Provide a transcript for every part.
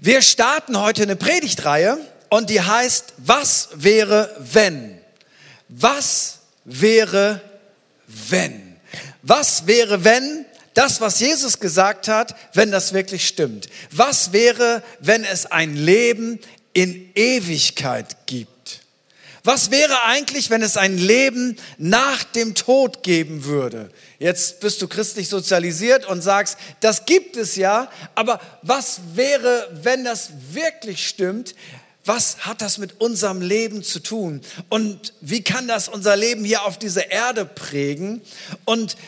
Wir starten heute eine Predigtreihe und die heißt, was wäre wenn? Was wäre wenn? Was wäre wenn das, was Jesus gesagt hat, wenn das wirklich stimmt? Was wäre, wenn es ein Leben in Ewigkeit gibt? Was wäre eigentlich, wenn es ein Leben nach dem Tod geben würde? Jetzt bist du christlich sozialisiert und sagst, das gibt es ja, aber was wäre, wenn das wirklich stimmt? Was hat das mit unserem Leben zu tun? Und wie kann das unser Leben hier auf dieser Erde prägen? Und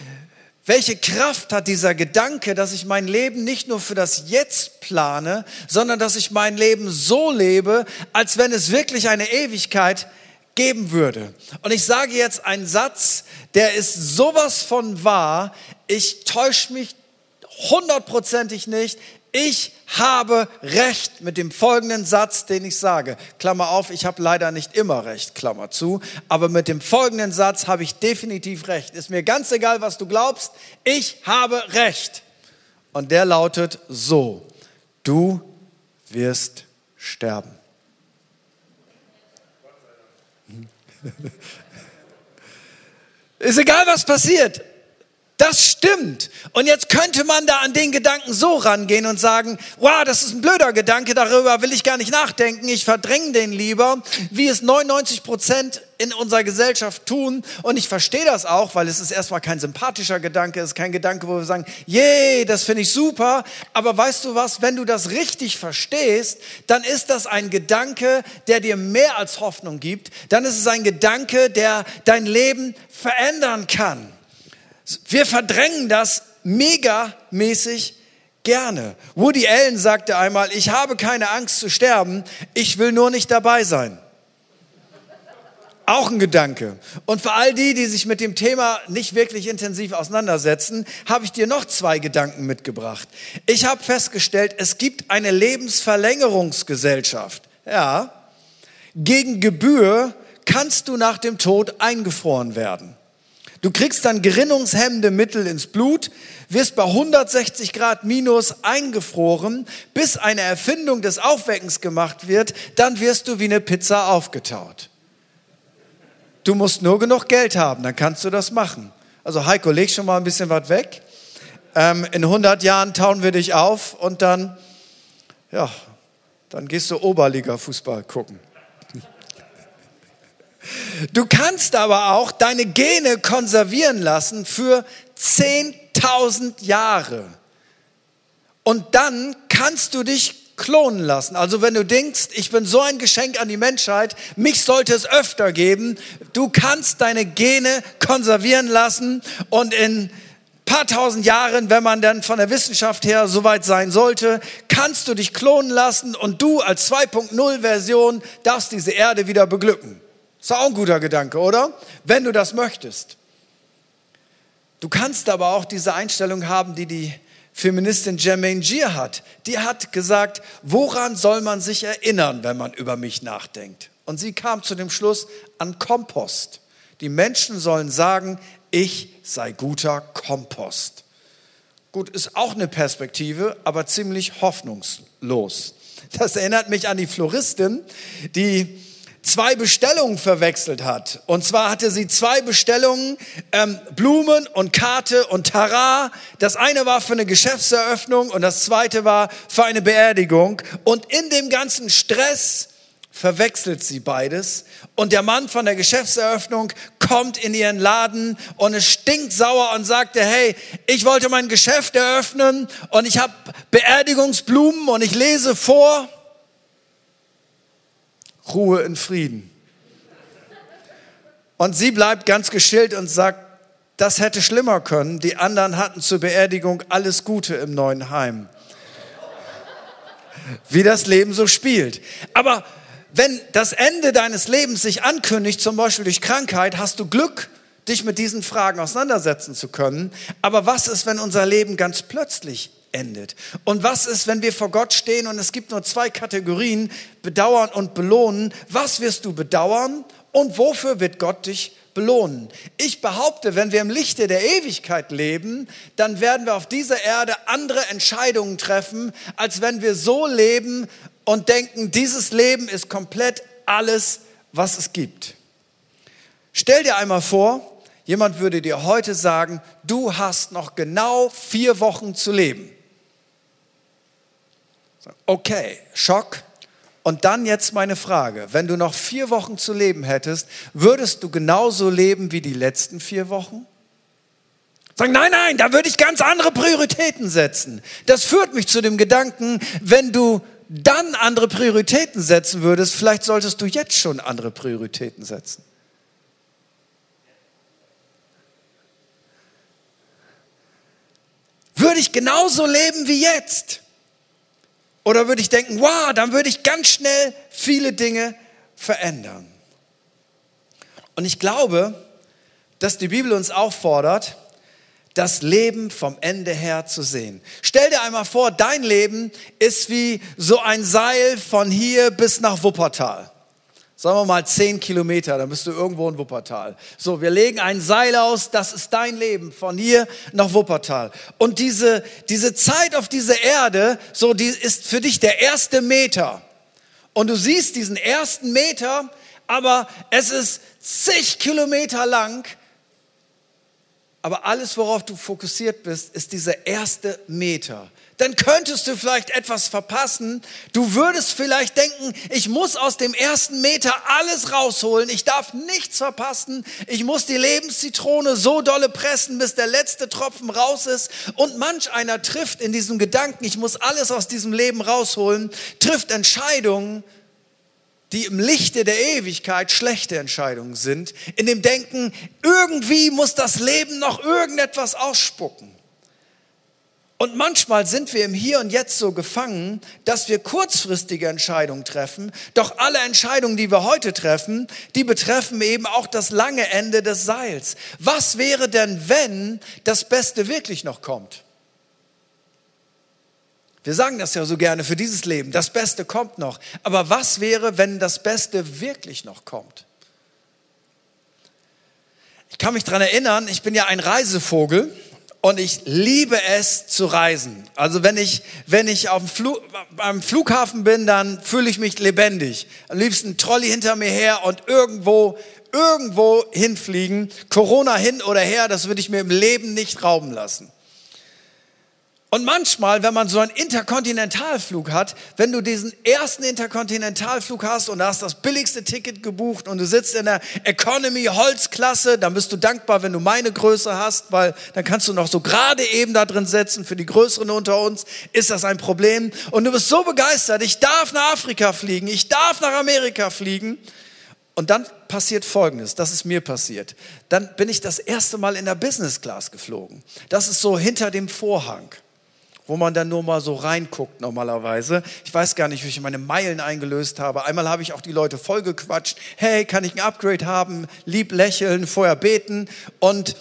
welche Kraft hat dieser Gedanke, dass ich mein Leben nicht nur für das Jetzt plane, sondern dass ich mein Leben so lebe, als wenn es wirklich eine Ewigkeit geben würde. Und ich sage jetzt einen Satz, der ist sowas von wahr. Ich täusche mich hundertprozentig nicht. Ich habe recht mit dem folgenden Satz, den ich sage. Klammer auf, ich habe leider nicht immer recht, Klammer zu. Aber mit dem folgenden Satz habe ich definitiv recht. Ist mir ganz egal, was du glaubst. Ich habe recht. Und der lautet so. Du wirst sterben. Ist egal, was passiert. Das stimmt. Und jetzt könnte man da an den Gedanken so rangehen und sagen, wow, das ist ein blöder Gedanke, darüber will ich gar nicht nachdenken, ich verdränge den lieber, wie es 99 Prozent in unserer Gesellschaft tun. Und ich verstehe das auch, weil es ist erstmal kein sympathischer Gedanke, es ist kein Gedanke, wo wir sagen, yay, das finde ich super. Aber weißt du was, wenn du das richtig verstehst, dann ist das ein Gedanke, der dir mehr als Hoffnung gibt. Dann ist es ein Gedanke, der dein Leben verändern kann. Wir verdrängen das megamäßig gerne. Woody Allen sagte einmal, ich habe keine Angst zu sterben, ich will nur nicht dabei sein. Auch ein Gedanke. Und für all die, die sich mit dem Thema nicht wirklich intensiv auseinandersetzen, habe ich dir noch zwei Gedanken mitgebracht. Ich habe festgestellt, es gibt eine Lebensverlängerungsgesellschaft. Ja. Gegen Gebühr kannst du nach dem Tod eingefroren werden. Du kriegst dann gerinnungshemmende Mittel ins Blut, wirst bei 160 Grad minus eingefroren, bis eine Erfindung des Aufweckens gemacht wird, dann wirst du wie eine Pizza aufgetaut. Du musst nur genug Geld haben, dann kannst du das machen. Also Heiko, leg schon mal ein bisschen was weg. Ähm, in 100 Jahren tauen wir dich auf und dann, ja, dann gehst du Oberliga-Fußball gucken. Du kannst aber auch deine Gene konservieren lassen für 10.000 Jahre. Und dann kannst du dich klonen lassen. Also wenn du denkst, ich bin so ein Geschenk an die Menschheit, mich sollte es öfter geben, du kannst deine Gene konservieren lassen und in paar tausend Jahren, wenn man dann von der Wissenschaft her soweit sein sollte, kannst du dich klonen lassen und du als 2.0 Version darfst diese Erde wieder beglücken. Ist auch ein guter Gedanke, oder? Wenn du das möchtest. Du kannst aber auch diese Einstellung haben, die die Feministin Jermaine Gier hat. Die hat gesagt, woran soll man sich erinnern, wenn man über mich nachdenkt? Und sie kam zu dem Schluss an Kompost. Die Menschen sollen sagen, ich sei guter Kompost. Gut, ist auch eine Perspektive, aber ziemlich hoffnungslos. Das erinnert mich an die Floristin, die zwei Bestellungen verwechselt hat. Und zwar hatte sie zwei Bestellungen, ähm, Blumen und Karte und Tara. Das eine war für eine Geschäftseröffnung und das zweite war für eine Beerdigung. Und in dem ganzen Stress verwechselt sie beides. Und der Mann von der Geschäftseröffnung kommt in ihren Laden und es stinkt sauer und sagte, hey, ich wollte mein Geschäft eröffnen und ich habe Beerdigungsblumen und ich lese vor. Ruhe in Frieden. Und sie bleibt ganz geschillt und sagt, das hätte schlimmer können. Die anderen hatten zur Beerdigung alles Gute im neuen Heim. Wie das Leben so spielt. Aber wenn das Ende deines Lebens sich ankündigt, zum Beispiel durch Krankheit, hast du Glück, dich mit diesen Fragen auseinandersetzen zu können. Aber was ist, wenn unser Leben ganz plötzlich endet. Und was ist, wenn wir vor Gott stehen und es gibt nur zwei Kategorien, bedauern und belohnen? Was wirst du bedauern und wofür wird Gott dich belohnen. Ich behaupte, wenn wir im Lichte der Ewigkeit leben, dann werden wir auf dieser Erde andere Entscheidungen treffen, als wenn wir so leben und denken, dieses Leben ist komplett alles, was es gibt. Stell dir einmal vor, jemand würde dir heute sagen, du hast noch genau vier Wochen zu leben. Okay, Schock. Und dann jetzt meine Frage, wenn du noch vier Wochen zu leben hättest, würdest du genauso leben wie die letzten vier Wochen? Sagen, nein, nein, da würde ich ganz andere Prioritäten setzen. Das führt mich zu dem Gedanken, wenn du dann andere Prioritäten setzen würdest, vielleicht solltest du jetzt schon andere Prioritäten setzen. Würde ich genauso leben wie jetzt? Oder würde ich denken, wow, dann würde ich ganz schnell viele Dinge verändern. Und ich glaube, dass die Bibel uns auffordert, das Leben vom Ende her zu sehen. Stell dir einmal vor, dein Leben ist wie so ein Seil von hier bis nach Wuppertal sagen wir mal zehn Kilometer, dann bist du irgendwo in Wuppertal. So, wir legen ein Seil aus, das ist dein Leben, von hier nach Wuppertal. Und diese, diese Zeit auf dieser Erde, so, die ist für dich der erste Meter. Und du siehst diesen ersten Meter, aber es ist zig Kilometer lang. Aber alles, worauf du fokussiert bist, ist dieser erste Meter dann könntest du vielleicht etwas verpassen. Du würdest vielleicht denken, ich muss aus dem ersten Meter alles rausholen. Ich darf nichts verpassen. Ich muss die Lebenszitrone so dolle pressen, bis der letzte Tropfen raus ist. Und manch einer trifft in diesem Gedanken, ich muss alles aus diesem Leben rausholen, trifft Entscheidungen, die im Lichte der Ewigkeit schlechte Entscheidungen sind, in dem Denken, irgendwie muss das Leben noch irgendetwas ausspucken. Und manchmal sind wir im Hier und Jetzt so gefangen, dass wir kurzfristige Entscheidungen treffen. Doch alle Entscheidungen, die wir heute treffen, die betreffen eben auch das lange Ende des Seils. Was wäre denn, wenn das Beste wirklich noch kommt? Wir sagen das ja so gerne für dieses Leben. Das Beste kommt noch. Aber was wäre, wenn das Beste wirklich noch kommt? Ich kann mich daran erinnern, ich bin ja ein Reisevogel und ich liebe es zu reisen. Also wenn ich, wenn ich auf dem Flug, am Flughafen bin, dann fühle ich mich lebendig. Am liebsten Trolley hinter mir her und irgendwo, irgendwo hinfliegen. Corona hin oder her, das würde ich mir im Leben nicht rauben lassen. Und manchmal, wenn man so einen Interkontinentalflug hat, wenn du diesen ersten Interkontinentalflug hast und hast das billigste Ticket gebucht und du sitzt in der Economy Holzklasse, dann bist du dankbar, wenn du meine Größe hast, weil dann kannst du noch so gerade eben da drin sitzen. Für die Größeren unter uns ist das ein Problem. Und du bist so begeistert, ich darf nach Afrika fliegen, ich darf nach Amerika fliegen. Und dann passiert Folgendes, das ist mir passiert. Dann bin ich das erste Mal in der Business Class geflogen. Das ist so hinter dem Vorhang wo man dann nur mal so reinguckt normalerweise. Ich weiß gar nicht, wie ich meine Meilen eingelöst habe. Einmal habe ich auch die Leute vollgequatscht. Hey, kann ich ein Upgrade haben? Lieb lächeln, vorher beten. Und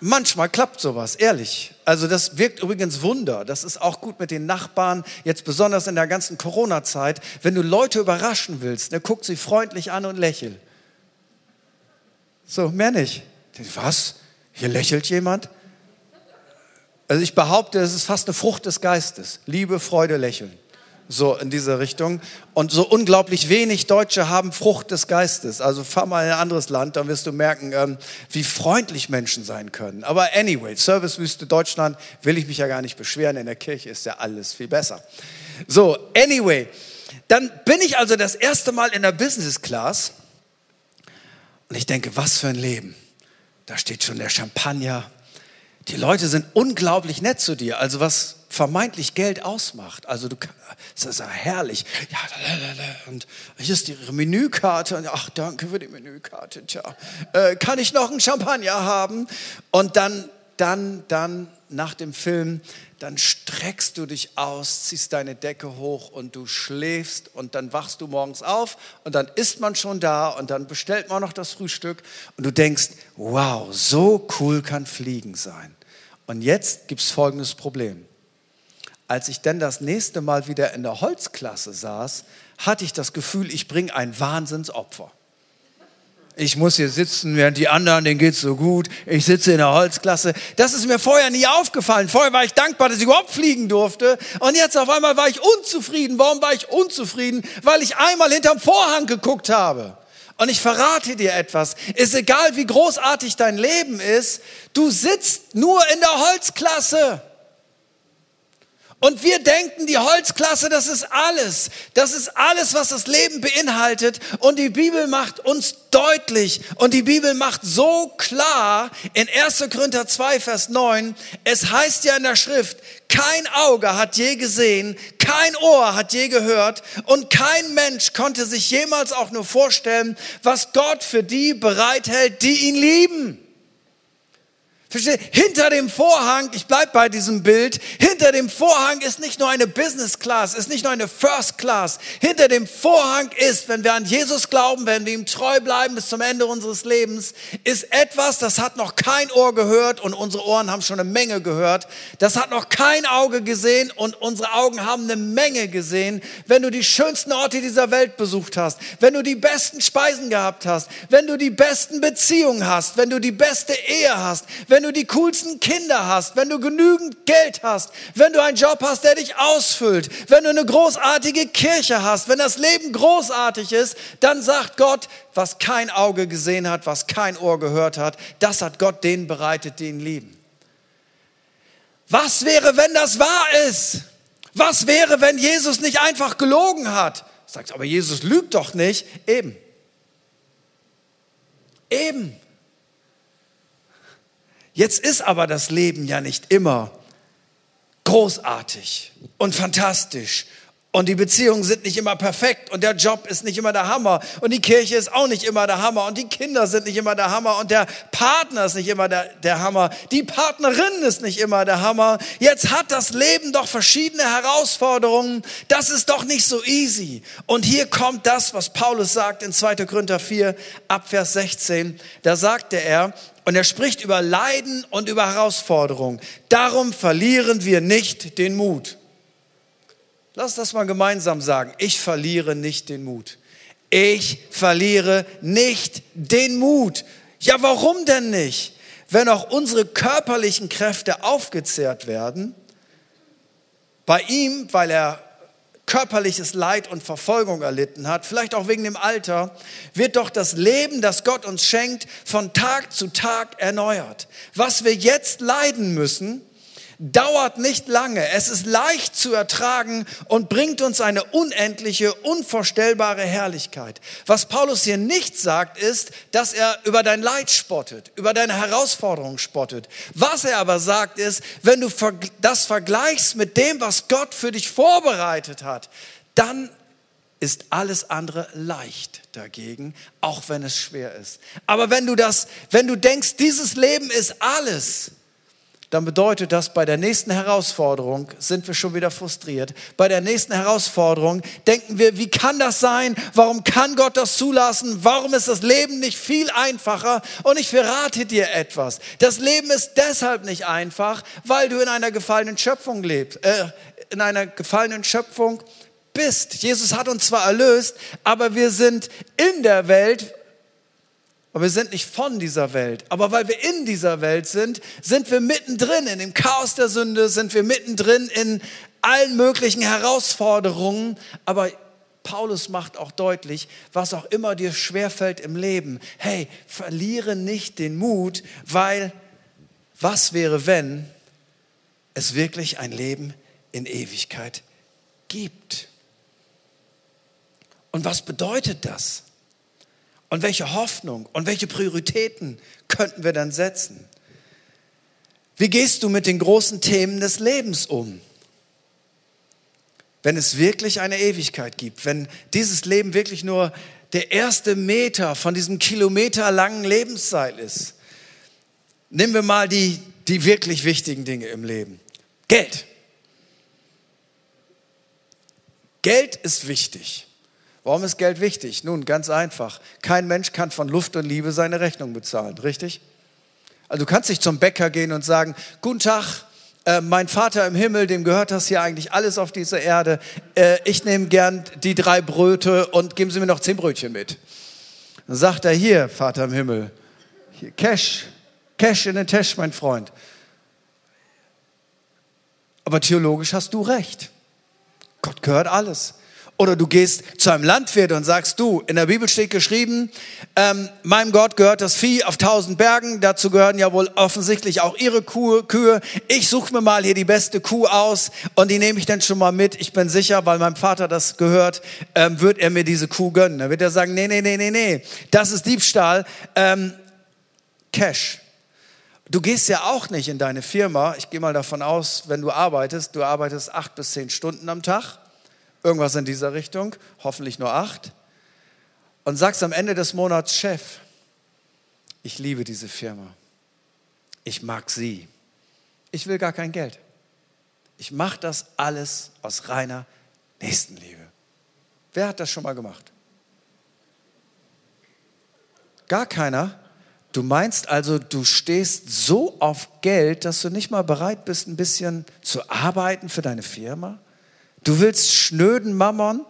manchmal klappt sowas, ehrlich. Also das wirkt übrigens Wunder. Das ist auch gut mit den Nachbarn, jetzt besonders in der ganzen Corona-Zeit. Wenn du Leute überraschen willst, dann guck sie freundlich an und lächel. So, mehr nicht. Was? Hier lächelt jemand? Also ich behaupte, es ist fast eine Frucht des Geistes. Liebe, Freude, Lächeln. So in diese Richtung. Und so unglaublich wenig Deutsche haben Frucht des Geistes. Also fahr mal in ein anderes Land, dann wirst du merken, ähm, wie freundlich Menschen sein können. Aber anyway, Servicewüste Deutschland will ich mich ja gar nicht beschweren. In der Kirche ist ja alles viel besser. So, anyway. Dann bin ich also das erste Mal in der Business Class. Und ich denke, was für ein Leben. Da steht schon der Champagner die Leute sind unglaublich nett zu dir. Also was vermeintlich Geld ausmacht. Also du, das ist ja herrlich. Ja, und hier ist ihre Menükarte. Ach, danke für die Menükarte. Tja, äh, kann ich noch einen Champagner haben? Und dann, dann, dann nach dem Film, dann streckst du dich aus, ziehst deine Decke hoch und du schläfst und dann wachst du morgens auf und dann ist man schon da und dann bestellt man noch das Frühstück und du denkst, wow, so cool kann Fliegen sein. Und jetzt gibt es folgendes Problem. Als ich dann das nächste Mal wieder in der Holzklasse saß, hatte ich das Gefühl, ich bringe ein Wahnsinnsopfer. Ich muss hier sitzen, während die anderen, denen geht's so gut. Ich sitze in der Holzklasse. Das ist mir vorher nie aufgefallen. Vorher war ich dankbar, dass ich überhaupt fliegen durfte. Und jetzt auf einmal war ich unzufrieden. Warum war ich unzufrieden? Weil ich einmal hinterm Vorhang geguckt habe. Und ich verrate dir etwas. Ist egal, wie großartig dein Leben ist. Du sitzt nur in der Holzklasse. Und wir denken, die Holzklasse, das ist alles. Das ist alles, was das Leben beinhaltet. Und die Bibel macht uns deutlich und die Bibel macht so klar in 1. Korinther 2, Vers 9, es heißt ja in der Schrift, kein Auge hat je gesehen, kein Ohr hat je gehört und kein Mensch konnte sich jemals auch nur vorstellen, was Gott für die bereithält, die ihn lieben. Verstehe? Hinter dem Vorhang, ich bleib bei diesem Bild, hinter dem Vorhang ist nicht nur eine Business Class, ist nicht nur eine First Class. Hinter dem Vorhang ist, wenn wir an Jesus glauben, wenn wir ihm treu bleiben bis zum Ende unseres Lebens, ist etwas, das hat noch kein Ohr gehört und unsere Ohren haben schon eine Menge gehört. Das hat noch kein Auge gesehen und unsere Augen haben eine Menge gesehen. Wenn du die schönsten Orte dieser Welt besucht hast, wenn du die besten Speisen gehabt hast, wenn du die besten Beziehungen hast, wenn du die beste Ehe hast, wenn du die coolsten Kinder hast, wenn du genügend Geld hast, wenn du einen Job hast, der dich ausfüllt, wenn du eine großartige Kirche hast, wenn das Leben großartig ist, dann sagt Gott, was kein Auge gesehen hat, was kein Ohr gehört hat, das hat Gott denen bereitet, die ihn lieben. Was wäre, wenn das wahr ist? Was wäre, wenn Jesus nicht einfach gelogen hat? Sagst, aber Jesus lügt doch nicht. Eben. Eben. Jetzt ist aber das Leben ja nicht immer großartig und fantastisch und die Beziehungen sind nicht immer perfekt und der Job ist nicht immer der Hammer und die Kirche ist auch nicht immer der Hammer und die Kinder sind nicht immer der Hammer und der Partner ist nicht immer der, der Hammer, die Partnerin ist nicht immer der Hammer. Jetzt hat das Leben doch verschiedene Herausforderungen. Das ist doch nicht so easy. Und hier kommt das, was Paulus sagt in 2. Korinther 4 ab Vers 16. Da sagte er, und er spricht über Leiden und über Herausforderungen. Darum verlieren wir nicht den Mut. Lass das mal gemeinsam sagen. Ich verliere nicht den Mut. Ich verliere nicht den Mut. Ja, warum denn nicht? Wenn auch unsere körperlichen Kräfte aufgezehrt werden, bei ihm, weil er körperliches Leid und Verfolgung erlitten hat, vielleicht auch wegen dem Alter, wird doch das Leben, das Gott uns schenkt, von Tag zu Tag erneuert. Was wir jetzt leiden müssen, dauert nicht lange. Es ist leicht zu ertragen und bringt uns eine unendliche, unvorstellbare Herrlichkeit. Was Paulus hier nicht sagt, ist, dass er über dein Leid spottet, über deine Herausforderungen spottet. Was er aber sagt, ist, wenn du das vergleichst mit dem, was Gott für dich vorbereitet hat, dann ist alles andere leicht dagegen, auch wenn es schwer ist. Aber wenn du das, wenn du denkst, dieses Leben ist alles, dann bedeutet das, bei der nächsten Herausforderung sind wir schon wieder frustriert. Bei der nächsten Herausforderung denken wir, wie kann das sein? Warum kann Gott das zulassen? Warum ist das Leben nicht viel einfacher? Und ich verrate dir etwas. Das Leben ist deshalb nicht einfach, weil du in einer gefallenen Schöpfung lebst, äh, in einer gefallenen Schöpfung bist. Jesus hat uns zwar erlöst, aber wir sind in der Welt aber wir sind nicht von dieser Welt. Aber weil wir in dieser Welt sind, sind wir mittendrin in dem Chaos der Sünde, sind wir mittendrin in allen möglichen Herausforderungen. Aber Paulus macht auch deutlich, was auch immer dir schwerfällt im Leben. Hey, verliere nicht den Mut, weil was wäre, wenn es wirklich ein Leben in Ewigkeit gibt? Und was bedeutet das? Und welche Hoffnung und welche Prioritäten könnten wir dann setzen? Wie gehst du mit den großen Themen des Lebens um? Wenn es wirklich eine Ewigkeit gibt, wenn dieses Leben wirklich nur der erste Meter von diesem kilometerlangen Lebensseil ist. Nehmen wir mal die, die wirklich wichtigen Dinge im Leben. Geld. Geld ist wichtig. Warum ist Geld wichtig? Nun, ganz einfach. Kein Mensch kann von Luft und Liebe seine Rechnung bezahlen, richtig? Also du kannst nicht zum Bäcker gehen und sagen, guten Tag, äh, mein Vater im Himmel, dem gehört das hier eigentlich alles auf dieser Erde. Äh, ich nehme gern die drei Bröte und geben Sie mir noch zehn Brötchen mit. Dann sagt er hier, Vater im Himmel, hier, Cash, Cash in den Tash, mein Freund. Aber theologisch hast du recht. Gott gehört alles. Oder du gehst zu einem Landwirt und sagst, du, in der Bibel steht geschrieben, ähm, meinem Gott gehört das Vieh auf tausend Bergen, dazu gehören ja wohl offensichtlich auch ihre Kuh, Kühe. Ich suche mir mal hier die beste Kuh aus und die nehme ich dann schon mal mit. Ich bin sicher, weil meinem Vater das gehört, ähm, wird er mir diese Kuh gönnen. Dann wird er sagen, nee, nee, nee, nee, nee, das ist Diebstahl. Ähm, Cash. Du gehst ja auch nicht in deine Firma. Ich gehe mal davon aus, wenn du arbeitest, du arbeitest acht bis zehn Stunden am Tag irgendwas in dieser Richtung, hoffentlich nur acht, und sagst am Ende des Monats, Chef, ich liebe diese Firma, ich mag sie, ich will gar kein Geld. Ich mache das alles aus reiner Nächstenliebe. Wer hat das schon mal gemacht? Gar keiner. Du meinst also, du stehst so auf Geld, dass du nicht mal bereit bist, ein bisschen zu arbeiten für deine Firma? Du willst schnöden Mammon.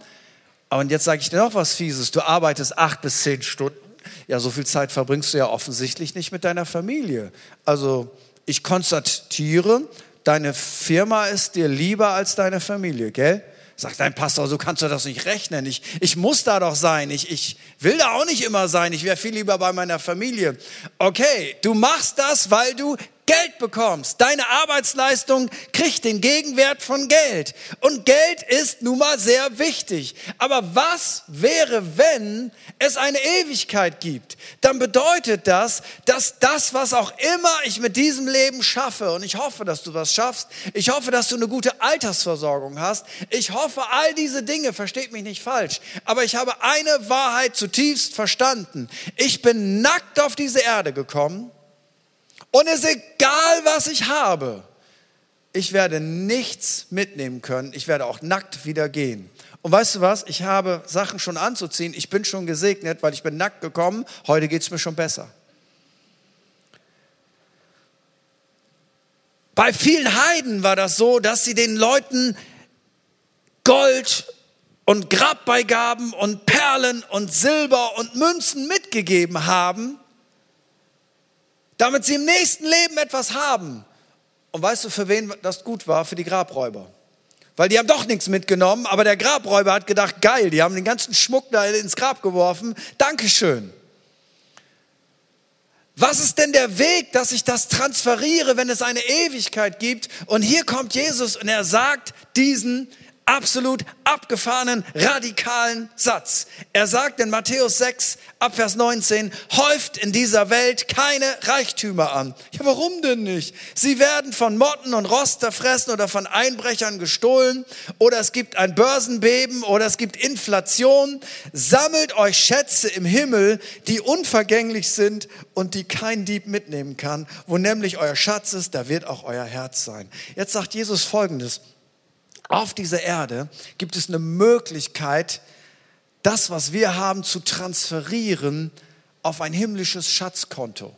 Und jetzt sage ich dir noch was Fieses. Du arbeitest acht bis zehn Stunden. Ja, so viel Zeit verbringst du ja offensichtlich nicht mit deiner Familie. Also ich konstatiere, deine Firma ist dir lieber als deine Familie, gell? Sagt dein Pastor, so kannst du das nicht rechnen. Ich, ich muss da doch sein. Ich, ich will da auch nicht immer sein. Ich wäre viel lieber bei meiner Familie. Okay, du machst das, weil du Geld bekommst. Deine Arbeitsleistung kriegt den Gegenwert von Geld. Und Geld ist nun mal sehr wichtig. Aber was wäre, wenn es eine Ewigkeit gibt? Dann bedeutet das, dass das, was auch immer ich mit diesem Leben schaffe, und ich hoffe, dass du was schaffst, ich hoffe, dass du eine gute Altersversorgung hast, ich hoffe, all diese Dinge, versteht mich nicht falsch, aber ich habe eine Wahrheit zutiefst verstanden. Ich bin nackt auf diese Erde gekommen und es ist egal, was ich habe. Ich werde nichts mitnehmen können. Ich werde auch nackt wieder gehen. Und weißt du was? Ich habe Sachen schon anzuziehen. Ich bin schon gesegnet, weil ich bin nackt gekommen. Heute geht es mir schon besser. Bei vielen Heiden war das so, dass sie den Leuten Gold und Grabbeigaben und Perlen und Silber und Münzen mitgegeben haben, damit sie im nächsten Leben etwas haben. Und weißt du, für wen das gut war? Für die Grabräuber. Weil die haben doch nichts mitgenommen, aber der Grabräuber hat gedacht, geil, die haben den ganzen Schmuck da ins Grab geworfen. Dankeschön. Was ist denn der Weg, dass ich das transferiere, wenn es eine Ewigkeit gibt? Und hier kommt Jesus und er sagt diesen absolut abgefahrenen, radikalen Satz. Er sagt in Matthäus 6, Abvers 19, häuft in dieser Welt keine Reichtümer an. Ja, warum denn nicht? Sie werden von Motten und Rost zerfressen oder von Einbrechern gestohlen oder es gibt ein Börsenbeben oder es gibt Inflation. Sammelt euch Schätze im Himmel, die unvergänglich sind und die kein Dieb mitnehmen kann. Wo nämlich euer Schatz ist, da wird auch euer Herz sein. Jetzt sagt Jesus Folgendes auf dieser Erde gibt es eine Möglichkeit, das, was wir haben, zu transferieren auf ein himmlisches Schatzkonto.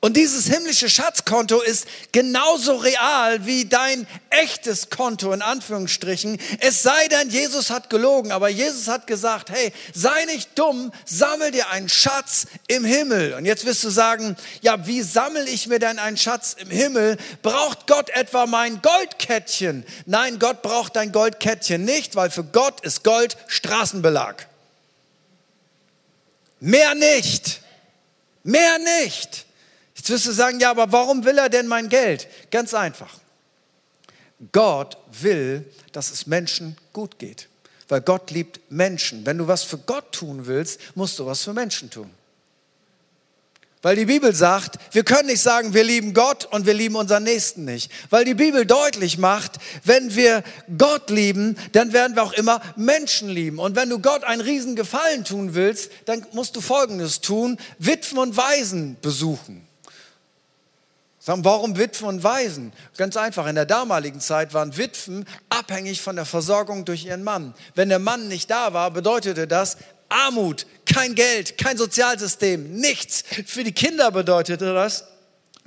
Und dieses himmlische Schatzkonto ist genauso real wie dein echtes Konto in Anführungsstrichen. Es sei denn, Jesus hat gelogen, aber Jesus hat gesagt, hey, sei nicht dumm, sammel dir einen Schatz im Himmel. Und jetzt wirst du sagen, ja, wie sammel ich mir denn einen Schatz im Himmel? Braucht Gott etwa mein Goldkettchen? Nein, Gott braucht dein Goldkettchen nicht, weil für Gott ist Gold Straßenbelag. Mehr nicht. Mehr nicht. Jetzt wirst du sagen, ja, aber warum will er denn mein Geld? Ganz einfach. Gott will, dass es Menschen gut geht. Weil Gott liebt Menschen. Wenn du was für Gott tun willst, musst du was für Menschen tun. Weil die Bibel sagt, wir können nicht sagen, wir lieben Gott und wir lieben unseren Nächsten nicht. Weil die Bibel deutlich macht, wenn wir Gott lieben, dann werden wir auch immer Menschen lieben. Und wenn du Gott einen riesen Gefallen tun willst, dann musst du Folgendes tun, Witwen und Waisen besuchen. Sagen, warum Witwen und Waisen? Ganz einfach, in der damaligen Zeit waren Witwen abhängig von der Versorgung durch ihren Mann. Wenn der Mann nicht da war, bedeutete das Armut, kein Geld, kein Sozialsystem, nichts. Für die Kinder bedeutete das,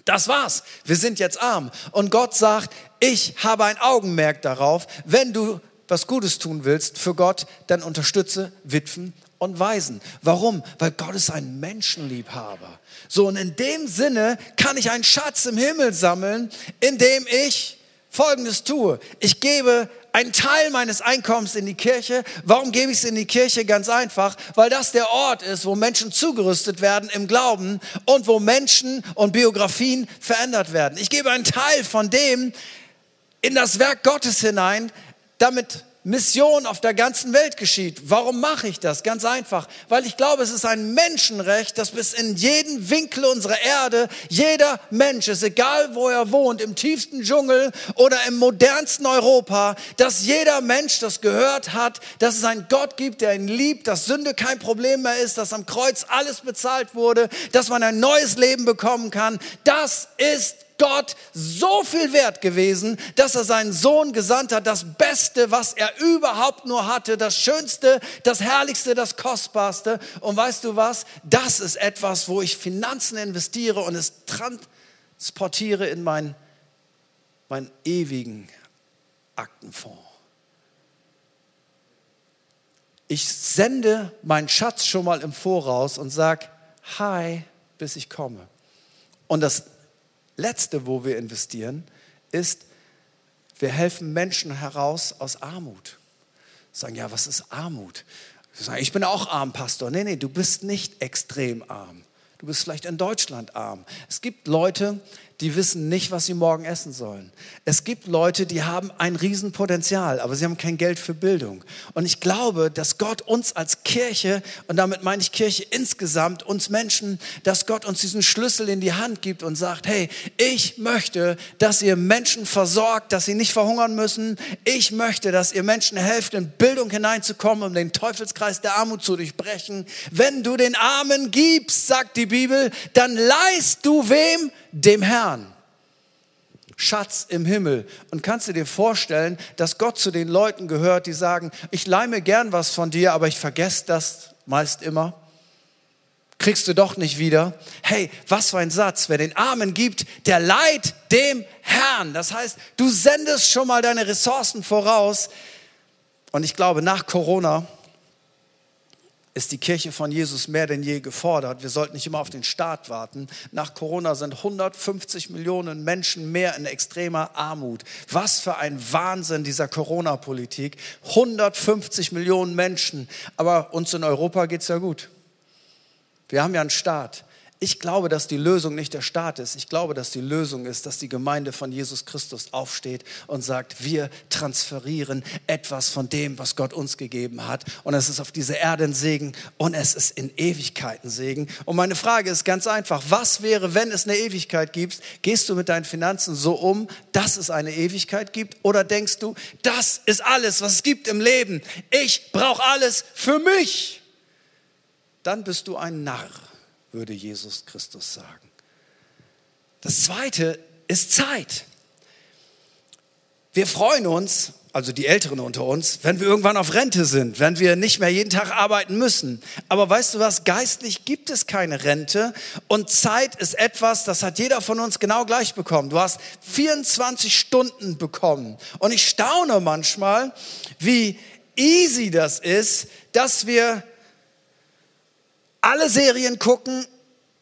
das war's. Wir sind jetzt arm. Und Gott sagt, ich habe ein Augenmerk darauf, wenn du was Gutes tun willst für Gott, dann unterstütze Witwen und Waisen. Warum? Weil Gott ist ein Menschenliebhaber. So, und in dem Sinne kann ich einen Schatz im Himmel sammeln, indem ich Folgendes tue. Ich gebe einen Teil meines Einkommens in die Kirche. Warum gebe ich es in die Kirche? Ganz einfach, weil das der Ort ist, wo Menschen zugerüstet werden im Glauben und wo Menschen und Biografien verändert werden. Ich gebe einen Teil von dem in das Werk Gottes hinein, damit Mission auf der ganzen Welt geschieht. Warum mache ich das? Ganz einfach, weil ich glaube, es ist ein Menschenrecht, dass bis in jeden Winkel unserer Erde jeder Mensch ist, egal wo er wohnt, im tiefsten Dschungel oder im modernsten Europa, dass jeder Mensch das gehört hat, dass es einen Gott gibt, der ihn liebt, dass Sünde kein Problem mehr ist, dass am Kreuz alles bezahlt wurde, dass man ein neues Leben bekommen kann. Das ist Gott so viel wert gewesen, dass er seinen Sohn gesandt hat, das Beste, was er überhaupt nur hatte, das Schönste, das Herrlichste, das Kostbarste. Und weißt du was? Das ist etwas, wo ich Finanzen investiere und es transportiere in meinen mein ewigen Aktenfonds. Ich sende meinen Schatz schon mal im Voraus und sage, hi, bis ich komme. Und das Letzte, wo wir investieren, ist, wir helfen Menschen heraus aus Armut. Sagen, ja, was ist Armut? Sagen, ich bin auch arm, Pastor. Nee, nee, du bist nicht extrem arm. Du bist vielleicht in Deutschland arm. Es gibt Leute, die wissen nicht, was sie morgen essen sollen. Es gibt Leute, die haben ein Riesenpotenzial, aber sie haben kein Geld für Bildung. Und ich glaube, dass Gott uns als Kirche, und damit meine ich Kirche insgesamt, uns Menschen, dass Gott uns diesen Schlüssel in die Hand gibt und sagt, hey, ich möchte, dass ihr Menschen versorgt, dass sie nicht verhungern müssen. Ich möchte, dass ihr Menschen helft, in Bildung hineinzukommen, um den Teufelskreis der Armut zu durchbrechen. Wenn du den Armen gibst, sagt die Bibel, dann leist du wem? Dem Herrn. Schatz im Himmel. Und kannst du dir vorstellen, dass Gott zu den Leuten gehört, die sagen, ich leih mir gern was von dir, aber ich vergesse das meist immer? Kriegst du doch nicht wieder. Hey, was für ein Satz. Wer den Armen gibt, der leiht dem Herrn. Das heißt, du sendest schon mal deine Ressourcen voraus. Und ich glaube, nach Corona ist die Kirche von Jesus mehr denn je gefordert. Wir sollten nicht immer auf den Staat warten. Nach Corona sind 150 Millionen Menschen mehr in extremer Armut. Was für ein Wahnsinn dieser Corona-Politik. 150 Millionen Menschen. Aber uns in Europa geht es ja gut. Wir haben ja einen Staat. Ich glaube, dass die Lösung nicht der Staat ist. Ich glaube, dass die Lösung ist, dass die Gemeinde von Jesus Christus aufsteht und sagt, wir transferieren etwas von dem, was Gott uns gegeben hat. Und es ist auf dieser Erde ein Segen und es ist in Ewigkeiten Segen. Und meine Frage ist ganz einfach. Was wäre, wenn es eine Ewigkeit gibt? Gehst du mit deinen Finanzen so um, dass es eine Ewigkeit gibt? Oder denkst du, das ist alles, was es gibt im Leben. Ich brauche alles für mich. Dann bist du ein Narr würde Jesus Christus sagen. Das zweite ist Zeit. Wir freuen uns, also die Älteren unter uns, wenn wir irgendwann auf Rente sind, wenn wir nicht mehr jeden Tag arbeiten müssen. Aber weißt du was, geistlich gibt es keine Rente und Zeit ist etwas, das hat jeder von uns genau gleich bekommen. Du hast 24 Stunden bekommen und ich staune manchmal, wie easy das ist, dass wir alle Serien gucken,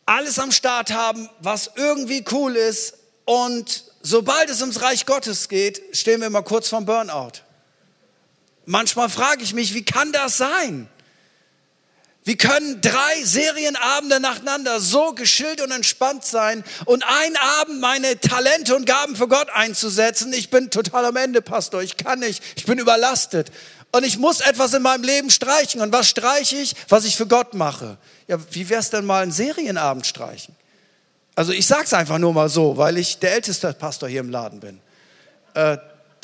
alles am Start haben, was irgendwie cool ist. Und sobald es ums Reich Gottes geht, stehen wir immer kurz vorm Burnout. Manchmal frage ich mich, wie kann das sein? Wie können drei Serienabende nacheinander so geschillt und entspannt sein und ein Abend meine Talente und Gaben für Gott einzusetzen? Ich bin total am Ende, Pastor. Ich kann nicht. Ich bin überlastet. Und ich muss etwas in meinem Leben streichen. Und was streiche ich? Was ich für Gott mache. Ja, wie wär's denn mal einen Serienabend streichen? Also ich sag's einfach nur mal so, weil ich der älteste Pastor hier im Laden bin. Äh,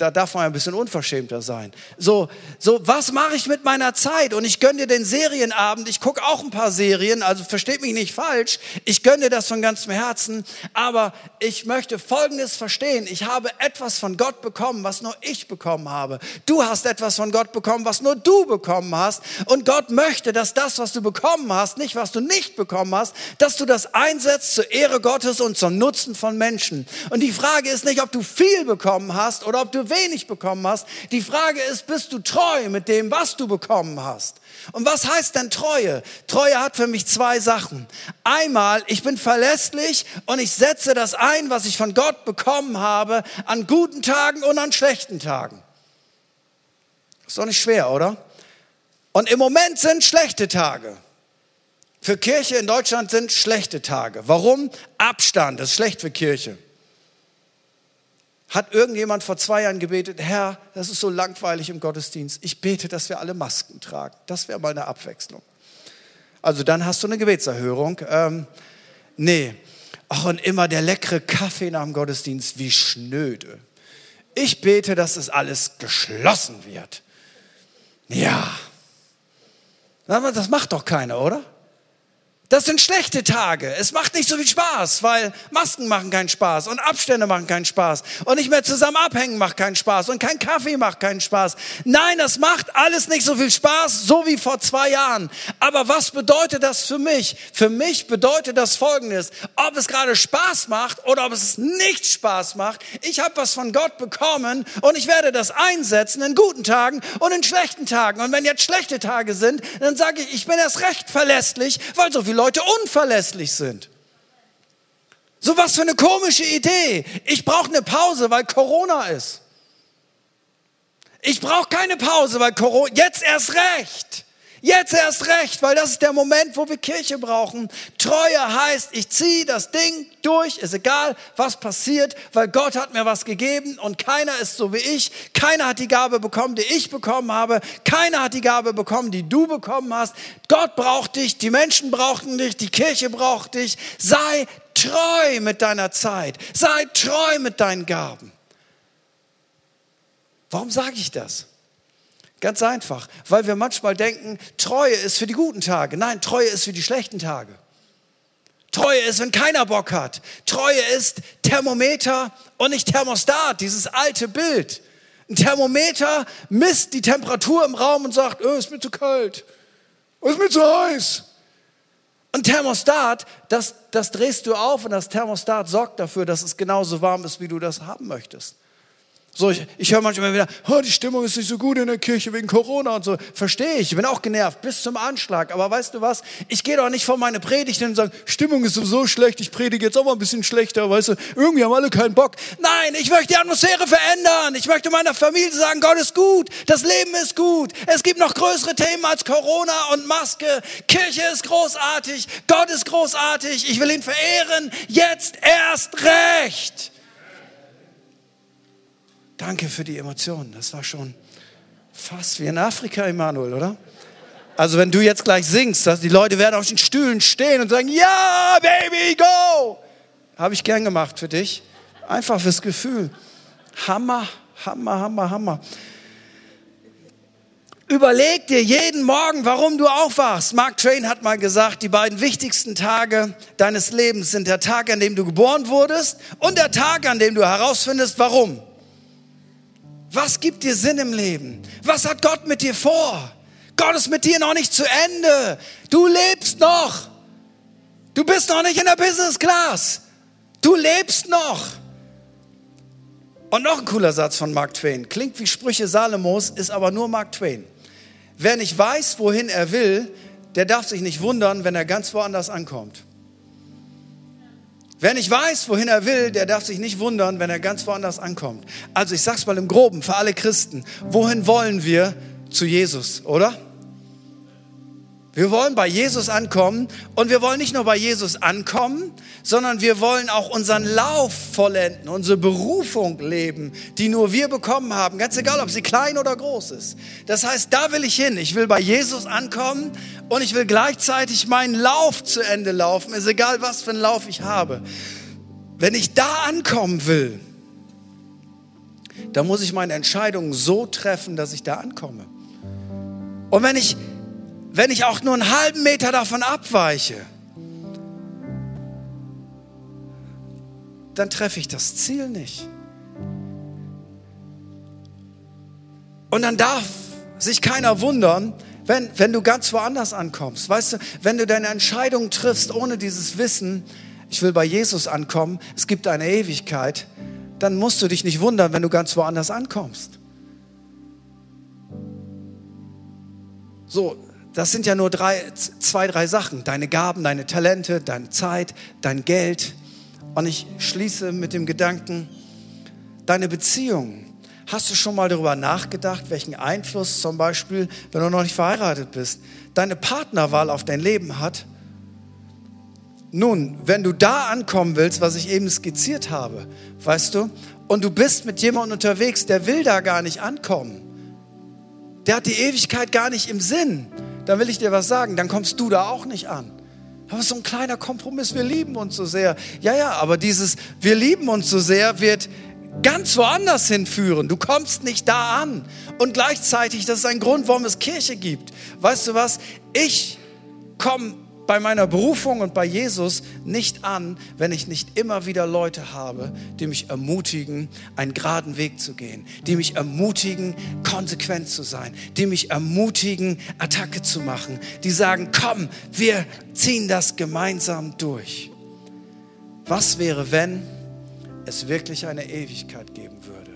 da darf man ein bisschen unverschämter sein. So, so was mache ich mit meiner Zeit? Und ich gönne dir den Serienabend. Ich gucke auch ein paar Serien, also versteht mich nicht falsch. Ich gönne dir das von ganzem Herzen. Aber ich möchte Folgendes verstehen. Ich habe etwas von Gott bekommen, was nur ich bekommen habe. Du hast etwas von Gott bekommen, was nur du bekommen hast. Und Gott möchte, dass das, was du bekommen hast, nicht was du nicht bekommen hast, dass du das einsetzt zur Ehre Gottes und zum Nutzen von Menschen. Und die Frage ist nicht, ob du viel bekommen hast oder ob du wenig bekommen hast. Die Frage ist, bist du treu mit dem, was du bekommen hast? Und was heißt denn Treue? Treue hat für mich zwei Sachen. Einmal, ich bin verlässlich und ich setze das ein, was ich von Gott bekommen habe, an guten Tagen und an schlechten Tagen. Ist doch nicht schwer, oder? Und im Moment sind schlechte Tage. Für Kirche in Deutschland sind schlechte Tage. Warum? Abstand ist schlecht für Kirche. Hat irgendjemand vor zwei Jahren gebetet, Herr, das ist so langweilig im Gottesdienst. Ich bete, dass wir alle Masken tragen. Das wäre mal eine Abwechslung. Also dann hast du eine Gebetserhörung. Ähm, nee. Ach, und immer der leckere Kaffee nach dem Gottesdienst, wie schnöde. Ich bete, dass es alles geschlossen wird. Ja. Das macht doch keiner, oder? Das sind schlechte Tage. Es macht nicht so viel Spaß, weil Masken machen keinen Spaß und Abstände machen keinen Spaß und nicht mehr zusammen abhängen macht keinen Spaß und kein Kaffee macht keinen Spaß. Nein, das macht alles nicht so viel Spaß, so wie vor zwei Jahren. Aber was bedeutet das für mich? Für mich bedeutet das Folgendes. Ob es gerade Spaß macht oder ob es nicht Spaß macht, ich habe was von Gott bekommen und ich werde das einsetzen in guten Tagen und in schlechten Tagen. Und wenn jetzt schlechte Tage sind, dann sage ich, ich bin erst recht verlässlich, weil so viele Leute unverlässlich sind. So was für eine komische Idee. Ich brauche eine Pause, weil Corona ist. Ich brauche keine Pause, weil Corona, jetzt erst recht. Jetzt erst recht, weil das ist der Moment, wo wir Kirche brauchen. Treue heißt, ich ziehe das Ding durch, ist egal, was passiert, weil Gott hat mir was gegeben und keiner ist so wie ich. Keiner hat die Gabe bekommen, die ich bekommen habe. Keiner hat die Gabe bekommen, die du bekommen hast. Gott braucht dich, die Menschen brauchen dich, die Kirche braucht dich. Sei treu mit deiner Zeit. Sei treu mit deinen Gaben. Warum sage ich das? Ganz einfach, weil wir manchmal denken, Treue ist für die guten Tage. Nein, Treue ist für die schlechten Tage. Treue ist, wenn keiner Bock hat. Treue ist Thermometer und nicht Thermostat, dieses alte Bild. Ein Thermometer misst die Temperatur im Raum und sagt, oh, ist mir zu kalt, oh, ist mir zu heiß. Ein Thermostat, das, das drehst du auf und das Thermostat sorgt dafür, dass es genauso warm ist, wie du das haben möchtest. So, ich, ich höre manchmal wieder, oh, die Stimmung ist nicht so gut in der Kirche wegen Corona und so. Verstehe ich, ich bin auch genervt bis zum Anschlag. Aber weißt du was? Ich gehe doch nicht vor meine Predigt hin und sage, Stimmung ist so schlecht, ich predige jetzt auch mal ein bisschen schlechter, weißt du? Irgendwie haben alle keinen Bock. Nein, ich möchte die Atmosphäre verändern. Ich möchte meiner Familie sagen, Gott ist gut, das Leben ist gut. Es gibt noch größere Themen als Corona und Maske. Kirche ist großartig, Gott ist großartig. Ich will ihn verehren, jetzt erst recht. Danke für die Emotionen. Das war schon fast wie in Afrika, Emanuel, oder? Also wenn du jetzt gleich singst, dass die Leute werden auf den Stühlen stehen und sagen, ja, Baby, go! Habe ich gern gemacht für dich. Einfach fürs Gefühl. Hammer, Hammer, Hammer, Hammer. Überleg dir jeden Morgen, warum du aufwachst. Mark Twain hat mal gesagt, die beiden wichtigsten Tage deines Lebens sind der Tag, an dem du geboren wurdest und der Tag, an dem du herausfindest, warum. Was gibt dir Sinn im Leben? Was hat Gott mit dir vor? Gott ist mit dir noch nicht zu Ende. Du lebst noch. Du bist noch nicht in der Business Class. Du lebst noch. Und noch ein cooler Satz von Mark Twain. Klingt wie Sprüche Salomos, ist aber nur Mark Twain. Wer nicht weiß, wohin er will, der darf sich nicht wundern, wenn er ganz woanders ankommt. Wer nicht weiß, wohin er will, der darf sich nicht wundern, wenn er ganz woanders ankommt. Also ich sag's mal im Groben für alle Christen. Wohin wollen wir zu Jesus, oder? Wir wollen bei Jesus ankommen und wir wollen nicht nur bei Jesus ankommen, sondern wir wollen auch unseren Lauf vollenden, unsere Berufung leben, die nur wir bekommen haben, ganz egal, ob sie klein oder groß ist. Das heißt, da will ich hin. Ich will bei Jesus ankommen und ich will gleichzeitig meinen Lauf zu Ende laufen, ist egal, was für einen Lauf ich habe. Wenn ich da ankommen will, dann muss ich meine Entscheidungen so treffen, dass ich da ankomme. Und wenn ich wenn ich auch nur einen halben Meter davon abweiche, dann treffe ich das Ziel nicht. Und dann darf sich keiner wundern, wenn, wenn du ganz woanders ankommst. Weißt du, wenn du deine Entscheidung triffst ohne dieses Wissen, ich will bei Jesus ankommen, es gibt eine Ewigkeit, dann musst du dich nicht wundern, wenn du ganz woanders ankommst. So, das sind ja nur drei, zwei, drei Sachen. Deine Gaben, deine Talente, deine Zeit, dein Geld. Und ich schließe mit dem Gedanken, deine Beziehung. Hast du schon mal darüber nachgedacht, welchen Einfluss zum Beispiel, wenn du noch nicht verheiratet bist, deine Partnerwahl auf dein Leben hat? Nun, wenn du da ankommen willst, was ich eben skizziert habe, weißt du, und du bist mit jemandem unterwegs, der will da gar nicht ankommen, der hat die Ewigkeit gar nicht im Sinn, dann will ich dir was sagen, dann kommst du da auch nicht an. Aber so ein kleiner Kompromiss, wir lieben uns so sehr. Ja, ja, aber dieses wir lieben uns so sehr wird ganz woanders hinführen. Du kommst nicht da an. Und gleichzeitig, das ist ein Grund, warum es Kirche gibt. Weißt du was? Ich komme bei meiner Berufung und bei Jesus nicht an, wenn ich nicht immer wieder Leute habe, die mich ermutigen, einen geraden Weg zu gehen, die mich ermutigen, konsequent zu sein, die mich ermutigen, Attacke zu machen, die sagen, komm, wir ziehen das gemeinsam durch. Was wäre, wenn es wirklich eine Ewigkeit geben würde?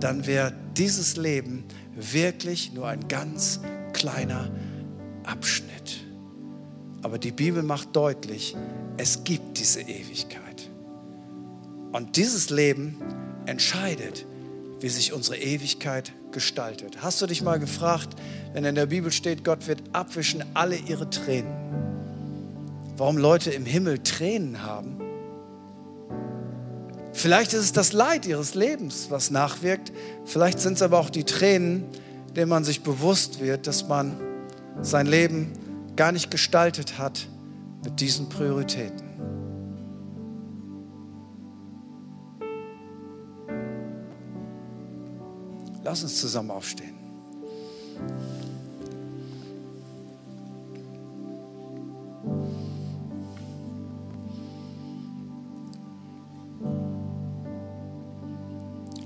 Dann wäre dieses Leben wirklich nur ein ganz kleiner Abschnitt. Aber die Bibel macht deutlich, es gibt diese Ewigkeit. Und dieses Leben entscheidet, wie sich unsere Ewigkeit gestaltet. Hast du dich mal gefragt, wenn in der Bibel steht, Gott wird abwischen alle ihre Tränen, warum Leute im Himmel Tränen haben? Vielleicht ist es das Leid ihres Lebens, was nachwirkt. Vielleicht sind es aber auch die Tränen, denen man sich bewusst wird, dass man sein Leben gar nicht gestaltet hat mit diesen Prioritäten. Lass uns zusammen aufstehen.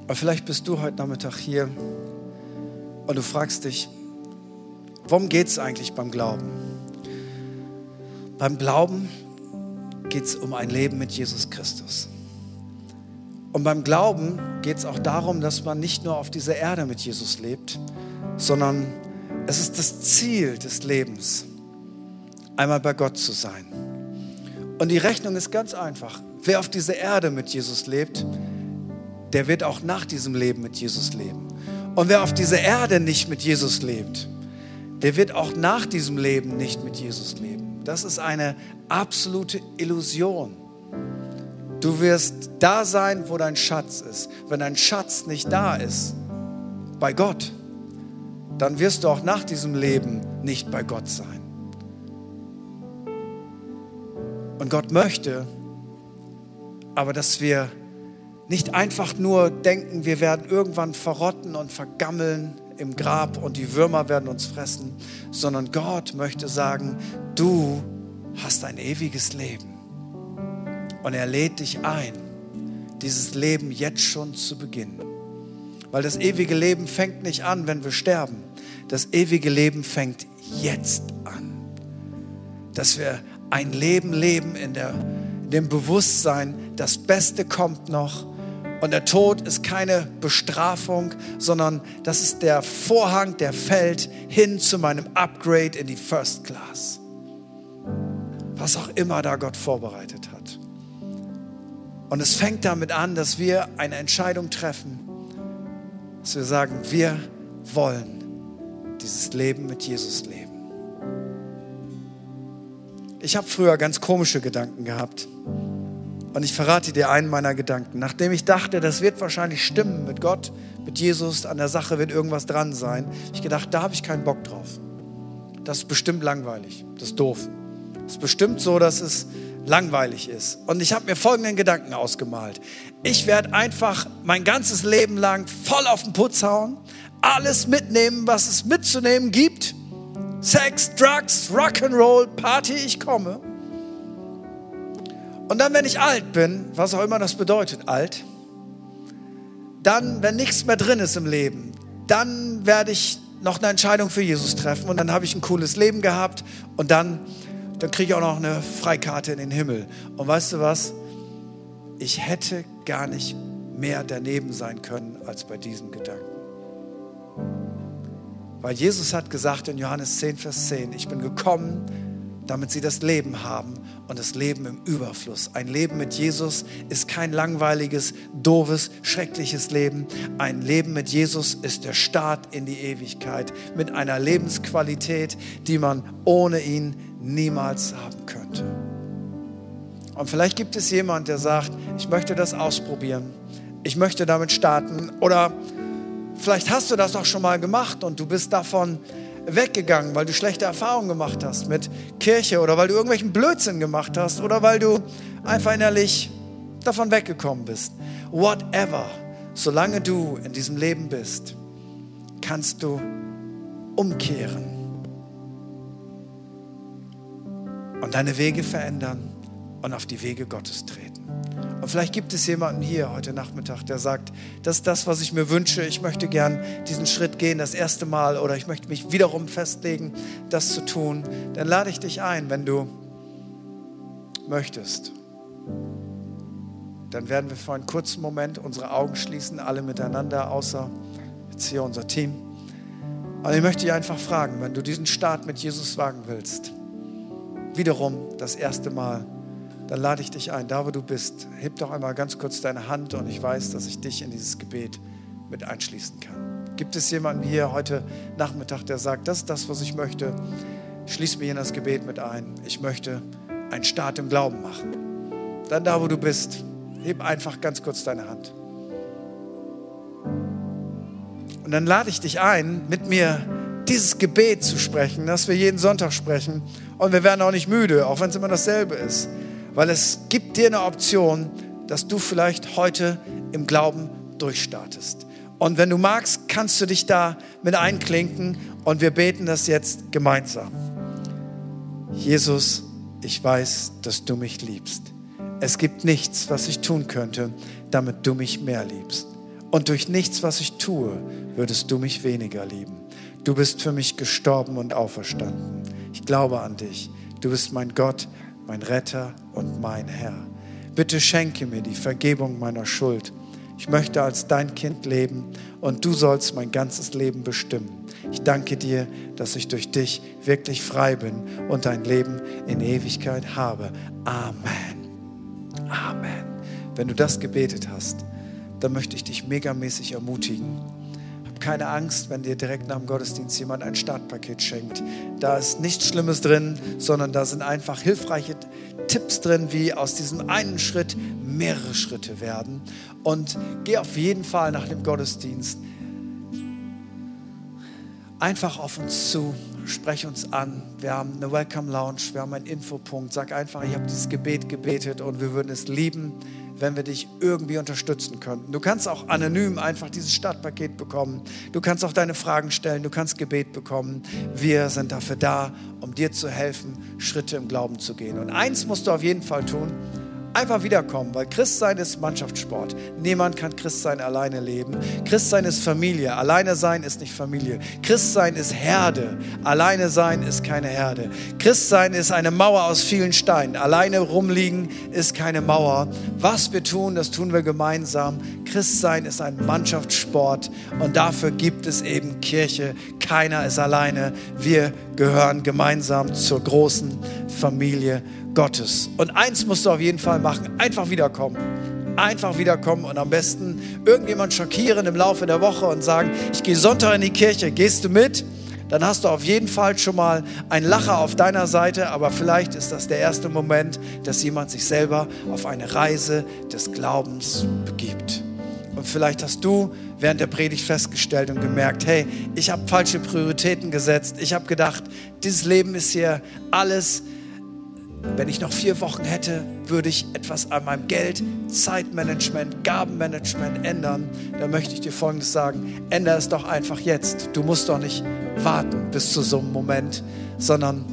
Aber vielleicht bist du heute Nachmittag hier und du fragst dich, worum geht es eigentlich beim Glauben? Beim Glauben geht es um ein Leben mit Jesus Christus. Und beim Glauben geht es auch darum, dass man nicht nur auf dieser Erde mit Jesus lebt, sondern es ist das Ziel des Lebens, einmal bei Gott zu sein. Und die Rechnung ist ganz einfach. Wer auf dieser Erde mit Jesus lebt, der wird auch nach diesem Leben mit Jesus leben. Und wer auf dieser Erde nicht mit Jesus lebt, der wird auch nach diesem Leben nicht mit Jesus leben. Das ist eine absolute Illusion. Du wirst da sein, wo dein Schatz ist. Wenn dein Schatz nicht da ist, bei Gott, dann wirst du auch nach diesem Leben nicht bei Gott sein. Und Gott möchte aber, dass wir nicht einfach nur denken, wir werden irgendwann verrotten und vergammeln im Grab und die Würmer werden uns fressen, sondern Gott möchte sagen, du hast ein ewiges Leben. Und er lädt dich ein, dieses Leben jetzt schon zu beginnen. Weil das ewige Leben fängt nicht an, wenn wir sterben. Das ewige Leben fängt jetzt an. Dass wir ein Leben leben in, der, in dem Bewusstsein, das Beste kommt noch und der Tod ist keine Bestrafung, sondern das ist der Vorhang, der fällt hin zu meinem Upgrade in die First Class. Was auch immer da Gott vorbereitet hat. Und es fängt damit an, dass wir eine Entscheidung treffen, dass wir sagen, wir wollen dieses Leben mit Jesus leben. Ich habe früher ganz komische Gedanken gehabt. Und ich verrate dir einen meiner Gedanken. Nachdem ich dachte, das wird wahrscheinlich stimmen mit Gott, mit Jesus, an der Sache wird irgendwas dran sein, ich gedacht, da habe ich keinen Bock drauf. Das ist bestimmt langweilig. Das ist doof. Das ist bestimmt so, dass es langweilig ist. Und ich habe mir folgenden Gedanken ausgemalt. Ich werde einfach mein ganzes Leben lang voll auf den Putz hauen, alles mitnehmen, was es mitzunehmen gibt. Sex, Drugs, Rock'n'Roll, Party, ich komme. Und dann, wenn ich alt bin, was auch immer das bedeutet, alt, dann, wenn nichts mehr drin ist im Leben, dann werde ich noch eine Entscheidung für Jesus treffen und dann habe ich ein cooles Leben gehabt und dann, dann kriege ich auch noch eine Freikarte in den Himmel. Und weißt du was? Ich hätte gar nicht mehr daneben sein können als bei diesem Gedanken. Weil Jesus hat gesagt in Johannes 10, Vers 10, ich bin gekommen, damit sie das Leben haben und das Leben im Überfluss. Ein Leben mit Jesus ist kein langweiliges, doofes, schreckliches Leben. Ein Leben mit Jesus ist der Start in die Ewigkeit mit einer Lebensqualität, die man ohne ihn niemals haben könnte. Und vielleicht gibt es jemand, der sagt, ich möchte das ausprobieren. Ich möchte damit starten. Oder vielleicht hast du das auch schon mal gemacht und du bist davon weggegangen, weil du schlechte Erfahrungen gemacht hast mit Kirche oder weil du irgendwelchen Blödsinn gemacht hast oder weil du einfach innerlich davon weggekommen bist. Whatever, solange du in diesem Leben bist, kannst du umkehren und deine Wege verändern und auf die Wege Gottes treten. Und vielleicht gibt es jemanden hier heute Nachmittag, der sagt, das ist das, was ich mir wünsche. Ich möchte gern diesen Schritt gehen, das erste Mal, oder ich möchte mich wiederum festlegen, das zu tun. Dann lade ich dich ein, wenn du möchtest. Dann werden wir für einen kurzen Moment unsere Augen schließen, alle miteinander, außer jetzt hier unser Team. Aber ich möchte dich einfach fragen, wenn du diesen Start mit Jesus wagen willst, wiederum das erste Mal dann lade ich dich ein, da wo du bist, heb doch einmal ganz kurz deine Hand und ich weiß, dass ich dich in dieses Gebet mit einschließen kann. Gibt es jemanden hier heute Nachmittag, der sagt, das ist das, was ich möchte? Schließ mich in das Gebet mit ein. Ich möchte einen Start im Glauben machen. Dann da, wo du bist, heb einfach ganz kurz deine Hand. Und dann lade ich dich ein, mit mir dieses Gebet zu sprechen, das wir jeden Sonntag sprechen. Und wir werden auch nicht müde, auch wenn es immer dasselbe ist weil es gibt dir eine Option, dass du vielleicht heute im Glauben durchstartest. Und wenn du magst, kannst du dich da mit einklinken und wir beten das jetzt gemeinsam. Jesus, ich weiß, dass du mich liebst. Es gibt nichts, was ich tun könnte, damit du mich mehr liebst. Und durch nichts, was ich tue, würdest du mich weniger lieben. Du bist für mich gestorben und auferstanden. Ich glaube an dich. Du bist mein Gott, mein Retter und mein Herr. Bitte schenke mir die Vergebung meiner Schuld. Ich möchte als dein Kind leben und du sollst mein ganzes Leben bestimmen. Ich danke dir, dass ich durch dich wirklich frei bin und ein Leben in Ewigkeit habe. Amen. Amen. Wenn du das gebetet hast, dann möchte ich dich megamäßig ermutigen keine Angst, wenn dir direkt nach dem Gottesdienst jemand ein Startpaket schenkt. Da ist nichts Schlimmes drin, sondern da sind einfach hilfreiche Tipps drin, wie aus diesem einen Schritt mehrere Schritte werden. Und geh auf jeden Fall nach dem Gottesdienst einfach auf uns zu, sprech uns an. Wir haben eine Welcome Lounge, wir haben einen Infopunkt. Sag einfach, ich habe dieses Gebet gebetet und wir würden es lieben, wenn wir dich irgendwie unterstützen könnten. Du kannst auch anonym einfach dieses Startpaket bekommen. Du kannst auch deine Fragen stellen. Du kannst Gebet bekommen. Wir sind dafür da, um dir zu helfen, Schritte im Glauben zu gehen. Und eins musst du auf jeden Fall tun einfach wiederkommen, weil Christsein ist Mannschaftssport. Niemand kann Christsein alleine leben. Christsein ist Familie. Alleine sein ist nicht Familie. Christsein ist Herde. Alleine sein ist keine Herde. Christsein ist eine Mauer aus vielen Steinen. Alleine rumliegen ist keine Mauer. Was wir tun, das tun wir gemeinsam. Christsein ist ein Mannschaftssport und dafür gibt es eben Kirche. Keiner ist alleine. Wir gehören gemeinsam zur großen Familie Gottes. Und eins musst du auf jeden Fall machen, einfach wiederkommen. Einfach wiederkommen und am besten irgendjemand schockieren im Laufe der Woche und sagen, ich gehe Sonntag in die Kirche, gehst du mit? Dann hast du auf jeden Fall schon mal einen Lacher auf deiner Seite, aber vielleicht ist das der erste Moment, dass jemand sich selber auf eine Reise des Glaubens begibt. Und vielleicht hast du während der Predigt festgestellt und gemerkt, hey, ich habe falsche Prioritäten gesetzt. Ich habe gedacht, dieses Leben ist hier alles wenn ich noch vier Wochen hätte, würde ich etwas an meinem Geld, Zeitmanagement, Gabenmanagement ändern. Dann möchte ich dir Folgendes sagen. Ändere es doch einfach jetzt. Du musst doch nicht warten bis zu so einem Moment, sondern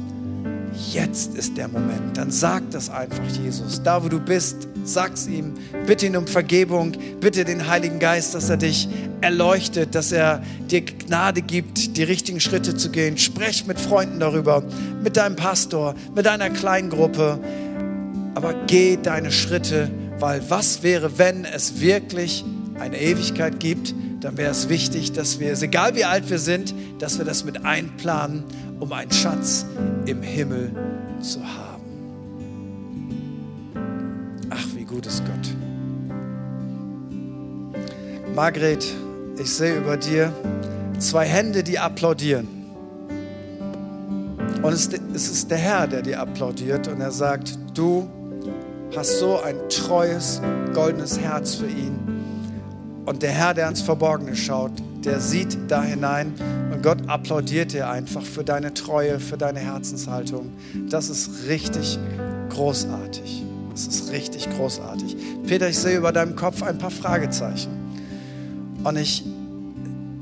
jetzt ist der Moment. Dann sag das einfach Jesus. Da, wo du bist, sag's ihm. Bitte ihn um Vergebung. Bitte den Heiligen Geist, dass er dich erleuchtet, dass er dir Gnade gibt, die richtigen Schritte zu gehen. Sprech mit Freunden darüber, mit deinem Pastor, mit deiner Kleingruppe. Aber geh deine Schritte, weil was wäre, wenn es wirklich eine Ewigkeit gibt, dann wäre es wichtig, dass wir, egal wie alt wir sind, dass wir das mit einplanen, um einen Schatz im Himmel zu haben. Gut ist Gott. Margret, ich sehe über dir zwei Hände, die applaudieren. Und es ist der Herr, der dir applaudiert und er sagt, du hast so ein treues, goldenes Herz für ihn. Und der Herr, der ans Verborgene schaut, der sieht da hinein und Gott applaudiert dir einfach für deine Treue, für deine Herzenshaltung. Das ist richtig großartig. Das ist richtig großartig. Peter, ich sehe über deinem Kopf ein paar Fragezeichen. Und ich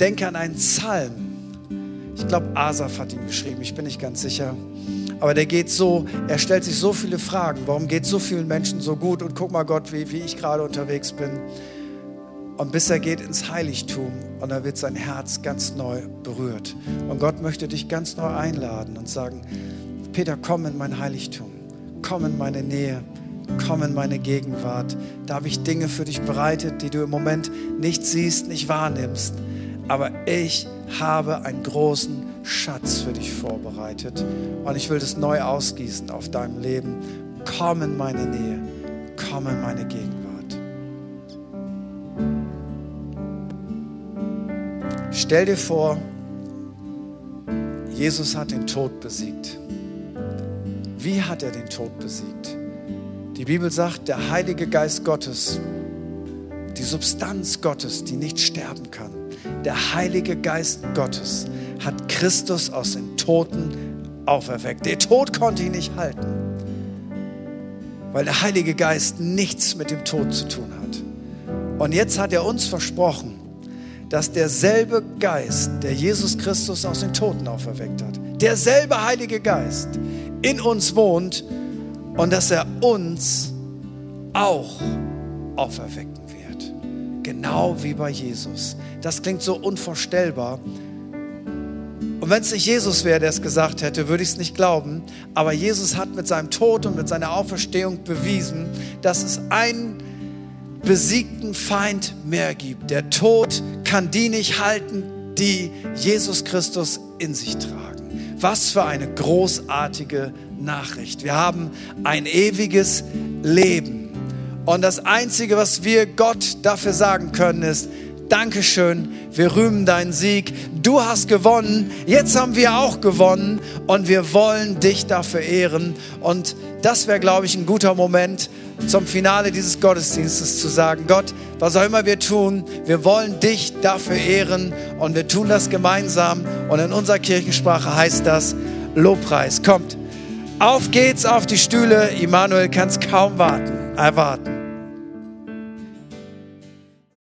denke an einen Psalm. Ich glaube, Asaf hat ihn geschrieben, ich bin nicht ganz sicher. Aber der geht so, er stellt sich so viele Fragen. Warum geht so vielen Menschen so gut? Und guck mal, Gott, wie, wie ich gerade unterwegs bin. Und bis er geht ins Heiligtum und da wird sein Herz ganz neu berührt. Und Gott möchte dich ganz neu einladen und sagen, Peter, komm in mein Heiligtum, komm in meine Nähe, komm in meine Gegenwart. Da habe ich Dinge für dich bereitet, die du im Moment nicht siehst, nicht wahrnimmst. Aber ich habe einen großen Schatz für dich vorbereitet und ich will das neu ausgießen auf deinem Leben. Komm in meine Nähe, komm in meine Gegenwart. Stell dir vor, Jesus hat den Tod besiegt. Wie hat er den Tod besiegt? Die Bibel sagt, der Heilige Geist Gottes, die Substanz Gottes, die nicht sterben kann, der Heilige Geist Gottes hat Christus aus den Toten auferweckt. Der Tod konnte ihn nicht halten, weil der Heilige Geist nichts mit dem Tod zu tun hat. Und jetzt hat er uns versprochen, dass derselbe Geist, der Jesus Christus aus den Toten auferweckt hat, derselbe Heilige Geist in uns wohnt und dass er uns auch auferwecken wird. Genau wie bei Jesus. Das klingt so unvorstellbar. Und wenn es nicht Jesus wäre, der es gesagt hätte, würde ich es nicht glauben. Aber Jesus hat mit seinem Tod und mit seiner Auferstehung bewiesen, dass es einen besiegten Feind mehr gibt. Der Tod kann die nicht halten, die Jesus Christus in sich tragen. Was für eine großartige Nachricht. Wir haben ein ewiges Leben. Und das Einzige, was wir Gott dafür sagen können, ist, Dankeschön, wir rühmen deinen Sieg. Du hast gewonnen, jetzt haben wir auch gewonnen und wir wollen dich dafür ehren. Und das wäre, glaube ich, ein guter Moment, zum Finale dieses Gottesdienstes zu sagen, Gott, was auch immer wir tun, wir wollen dich dafür ehren und wir tun das gemeinsam. Und in unserer Kirchensprache heißt das Lobpreis. Kommt, auf geht's auf die Stühle. Immanuel kann es kaum warten, erwarten.